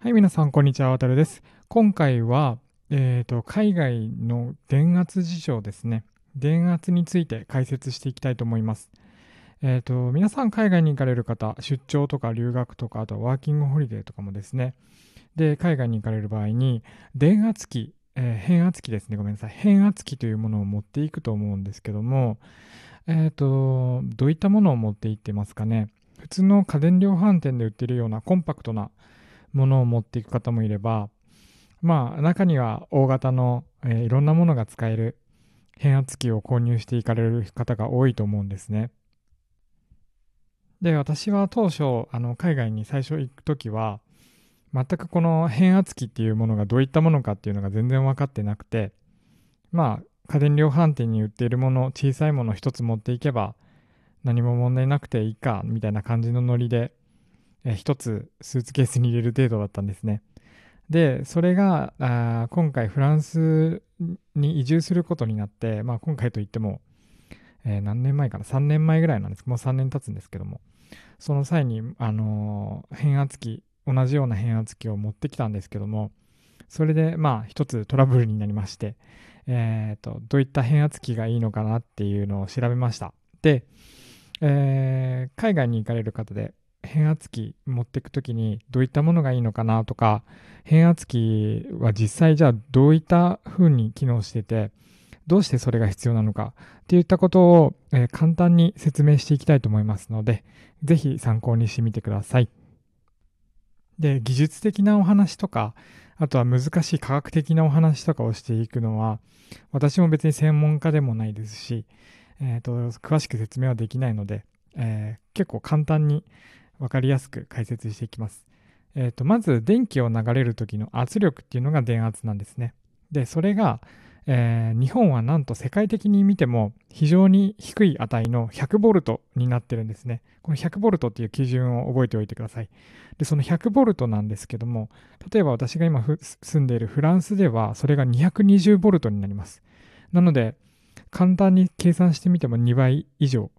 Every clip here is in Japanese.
はい、皆さん、こんにちは。わたるです。今回は、えーと、海外の電圧事情ですね。電圧について解説していきたいと思います。えーと、皆さん、海外に行かれる方、出張とか留学とか、あとワーキングホリデーとかもですね。で、海外に行かれる場合に、電圧機、えー変圧器ですね。ごめんなさい。変圧器というものを持っていくと思うんですけども、えーと、どういったものを持っていってますかね。普通の家電量販店で売ってるようなコンパクトなものを持っていく方もいれば、まあ、中には大型の、えーいろんなものが使える変圧器を購入していかれる方が多いと思うんですね。で、私は当初、あの海外に最初行くときは、全くこの変圧器っていうものがどういったものかっていうのが全然分かってなくて、まあ、家電量販店に売っているもの、小さいもの一つ持っていけば、何も問題なくていいか、みたいな感じのノリで、えー一つスーツケースに入れる程度だったんですね。で、それがあ今回フランスに移住することになって、まあ、今回といっても、えー何年前かな、3年前ぐらいなんです。もう3年経つんですけども、その際に、あのー変圧器、同じような変圧器を持ってきたんですけども、それで、まあ、一つトラブルになりまして、えーと、どういった変圧器がいいのかなっていうのを調べました。で、えー海外に行かれる方で変圧器持っていくときにどういったものがいいのかなとか変圧器は実際じゃあどういった風に機能しててどうしてそれが必要なのかっていったことを、えー簡単に説明していきたいと思いますのでぜひ参考にしてみてください。で技術的なお話とかあとは難しい科学的なお話とかをしていくのは私も別に専門家でもないですし、えーと詳しく説明はできないので、えー結構簡単に分かりやすく解説していきます。えーとまず電気を流れる時の圧力っていうのが電圧なんですね。でそれが、えー日本はなんと世界的に見ても非常に低い値の100ボルトになってるんですね。この100ボルトっていう基準を覚えておいてください。でその100ボルトなんですけども例えば私が今住んでいるフランスではそれが220ボルトになります。なので簡単に計算してみても2倍以上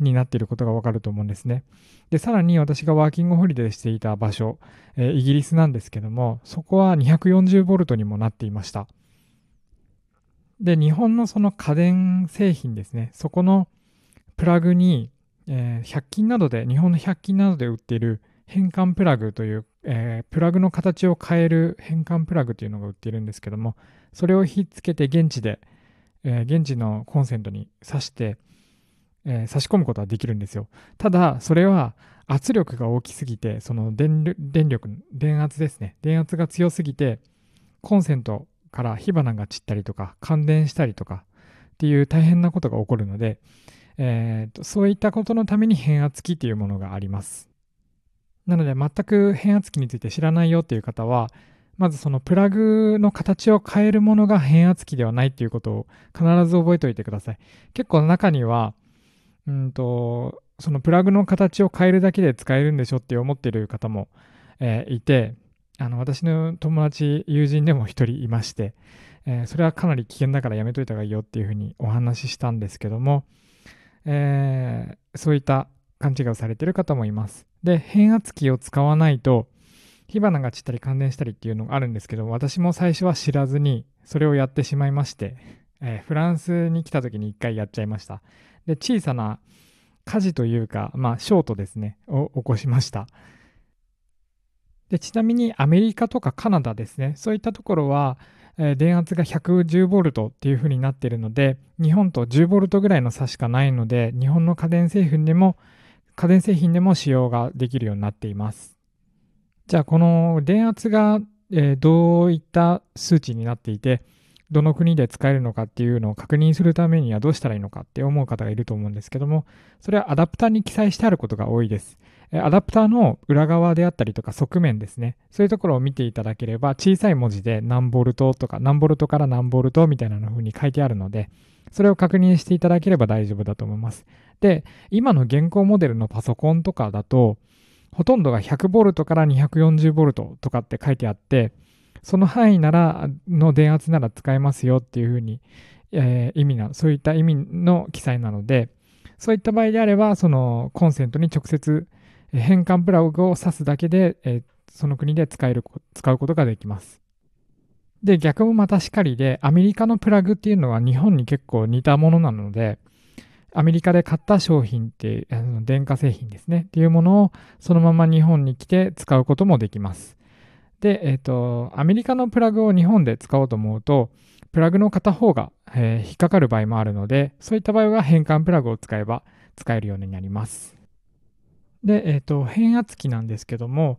になっていることがわかると思うんですね。で、さらに私がワーキングホリデーしていた場所、えーイギリスなんですけども、そこは240ボルトにもなっていました。で、日本のその家電製品ですね、そこのプラグに、えー100均などで、日本の100均などで売っている変換プラグという、えープラグの形を変える変換プラグというのが売っているんですけども、それをひっつけて現地で、えー現地のコンセントに挿して、えー差し込むことはできるんですよ。ただ、それは圧力が大きすぎて、その電力、電圧ですね。電圧が強すぎて、コンセントから火花が散ったりとか、感電したりとかっていう大変なことが起こるので、えーとそういったことのために変圧器っていうものがあります。なので、全く変圧器について知らないよっていう方は、まずそのプラグの形を変えるものが変圧器ではないっていうことを必ず覚えておいてください。結構中には、うんと、そのプラグの形を変えるだけで使えるんでしょって思ってる方も、えーいて、あの私の友達、友人でも一人いまして、えーそれはかなり危険だからやめといた方がいいよっていうふうにお話ししたんですけども、えーそういった勘違いをされてる方もいます。で、変圧器を使わないと、火花が散ったり感電したりっていうのがあるんですけど、私も最初は知らずにそれをやってしまいまして、えーフランスに来た時に一回やっちゃいました。で、小さな火事というか、まあ、ショートですね、を起こしました。で、ちなみにアメリカとかカナダですね、そういったところは、えー電圧が110ボルトっていう風になってるので、日本と10ボルトぐらいの差しかないので、日本の家電製品でも、家電製品でも使用ができるようになっています。じゃあ、この電圧が、えーどういった数値になっていて、どの国で使えるのかっていうのを確認するためにはどうしたらいいのかって思う方がいると思うんですけども、それはアダプターに記載してあることが多いです。アダプターの裏側であったりとか側面ですね。そういうところを見ていただければ、小さい文字で何ボルトとか、何ボルトから何ボルトみたいな風に書いてあるので、それを確認していただければ大丈夫だと思います。で、今の現行モデルのパソコンとかだと、ほとんどが100ボルトから240ボルトとかって書いてあって、その範囲なら、の電圧なら使えますよっていうふうに、えー意味な、そういった意味の記載なので、そういった場合であれば、そのコンセントに直接変換プラグを挿すだけで、えーその国で使える使うことができます。で、逆もまたしかりで、アメリカのプラグっていうのは日本に結構似たものなので、アメリカで買った商品って、あの電化製品ですね、っていうものをそのまま日本に来て使うこともできます。で、えっ、ー、と、アメリカのプラグを日本で使おうと思うと、プラグの片方が、えー、引っかかる場合もあるので、そういった場合は変換プラグを使えば使えるようになります。で、えっ、ー、と、変圧器なんですけども、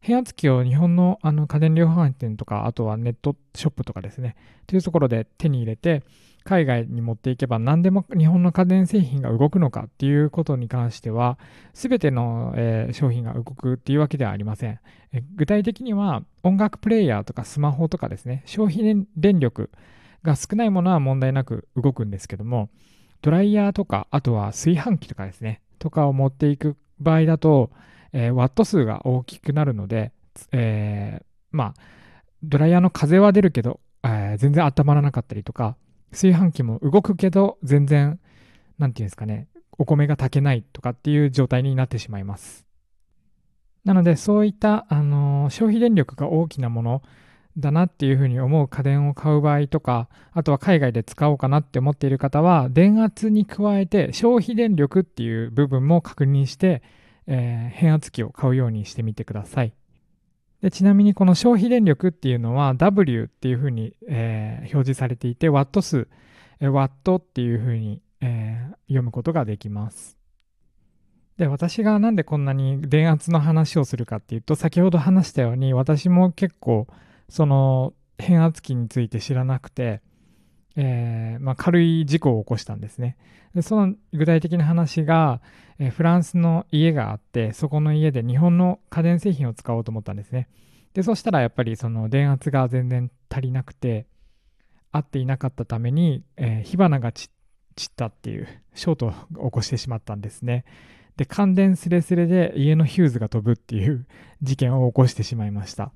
変圧器を日本のあの家電量販店とか、あとはネットショップとかですね、というところで手に入れて、海外に持っていけば何でも日本の家電製品が動くのかっていうことに関しては、すべての、えー、商品が動くっていうわけではありません、え具体的には音楽プレイヤーとかスマホとかですね、消費電力が少ないものは問題なく動くんですけども、ドライヤーとか、あとは炊飯器とかですね、とかを持っていく場合だと、えー、ワット数が大きくなるので、えー、まあ、ドライヤーの風は出るけど、えー、全然温まらなかったりとか、炊飯器も動くけど、全然、なんていうんですかね、お米が炊けないとかっていう状態になってしまいます。なので、そういった、あのー、消費電力が大きなものだなっていうふうに思う家電を買う場合とか、あとは海外で使おうかなって思っている方は、電圧に加えて消費電力っていう部分も確認して、えー、変圧器を買うようにしてみてください。でちなみにこの消費電力っていうのは W っていうふうに、えー、表示されていて、ワット数、え、ワットっていうふうに、えー、読むことができます。で、私がなんでこんなに電圧の話をするかっていうと、先ほど話したように、私も結構、その変圧器について知らなくて、えー、まあ、軽い事故を起こしたんですね。でその具体的な話が、えー、フランスの家があって、そこの家で日本の家電製品を使おうと思ったんですね。で、そしたらやっぱりその電圧が全然足りなくて、合っていなかったために、えー、火花が散ったっていう、ショートを起こしてしまったんですね。で、感電スレスレで家のヒューズが飛ぶっていう事件を起こしてしまいました。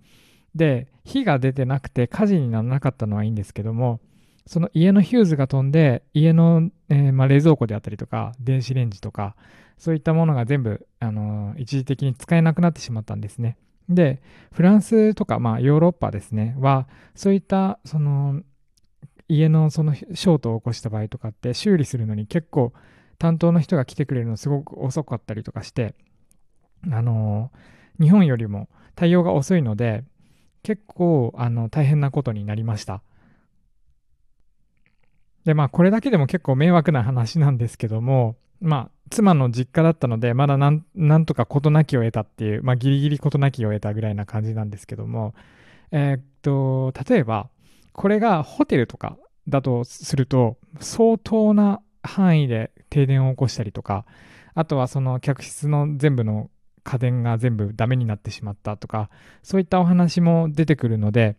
で、火が出てなくて火事にならなかったのはいいんですけども、その家のヒューズが飛んで、家の、えー、まあ、冷蔵庫であったりとか、電子レンジとか、そういったものが全部、あのー、一時的に使えなくなってしまったんですね。で、フランスとか、まあ、ヨーロッパですね、は、そういった、その、家のそのショートを起こした場合とかって修理するのに結構担当の人が来てくれるのすごく遅かったりとかして、あのー、日本よりも対応が遅いので、結構あの大変なことになりました。で、まあ、これだけでも結構迷惑な話なんですけども、まあ、妻の実家だったので、まだなんなんとか事なきを得たっていう、まあ、ギリギリ事なきを得たぐらいな感じなんですけども、えー、っと、例えば、これがホテルとかだとすると、相当な範囲で停電を起こしたりとか、あとはその客室の全部の家電が全部ダメになってしまったとか、そういったお話も出てくるので、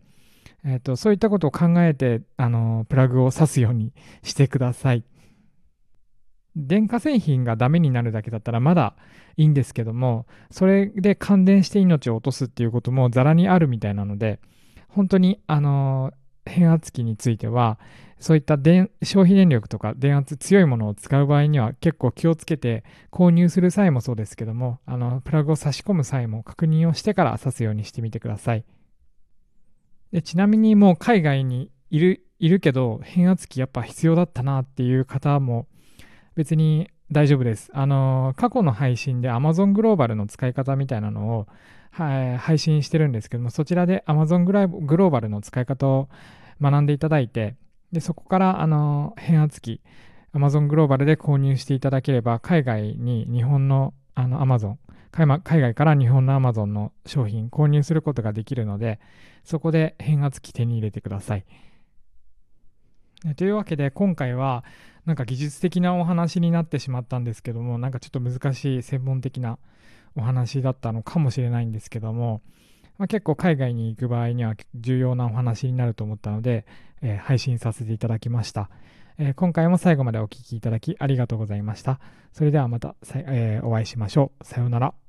えーと、そういったことを考えて、あのプラグを挿すようにしてください。電化製品がダメになるだけだったらまだいいんですけども、それで感電して命を落とすっていうこともざらにあるみたいなので、本当に、あの変圧器については、そういった電消費電力とか電圧強いものを使う場合には結構気をつけて購入する際もそうですけども、あのプラグを差し込む際も確認をしてから挿すようにしてみてください。でちなみにもう海外にいるいるけど変圧器やっぱ必要だったなっていう方も別に大丈夫です。あの過去の配信で Amazon グローバルの使い方みたいなのを、はい、配信してるんですけどもそちらで Amazon グローバルの使い方を学んでいただいてでそこからあの変圧器 Amazon グローバルで購入していただければ海外に日本のあの Amazon 海外から日本の Amazon の商品購入することができるので、そこで変圧器手に入れてください。というわけで今回はなんか技術的なお話になってしまったんですけどもなんかちょっと難しい専門的なお話だったのかもしれないんですけども、まあ、結構海外に行く場合には重要なお話になると思ったので、えー、配信させていただきました。えー、今回も最後までお聴きいただきありがとうございました。それではまた、えー、お会いしましょう。さようなら。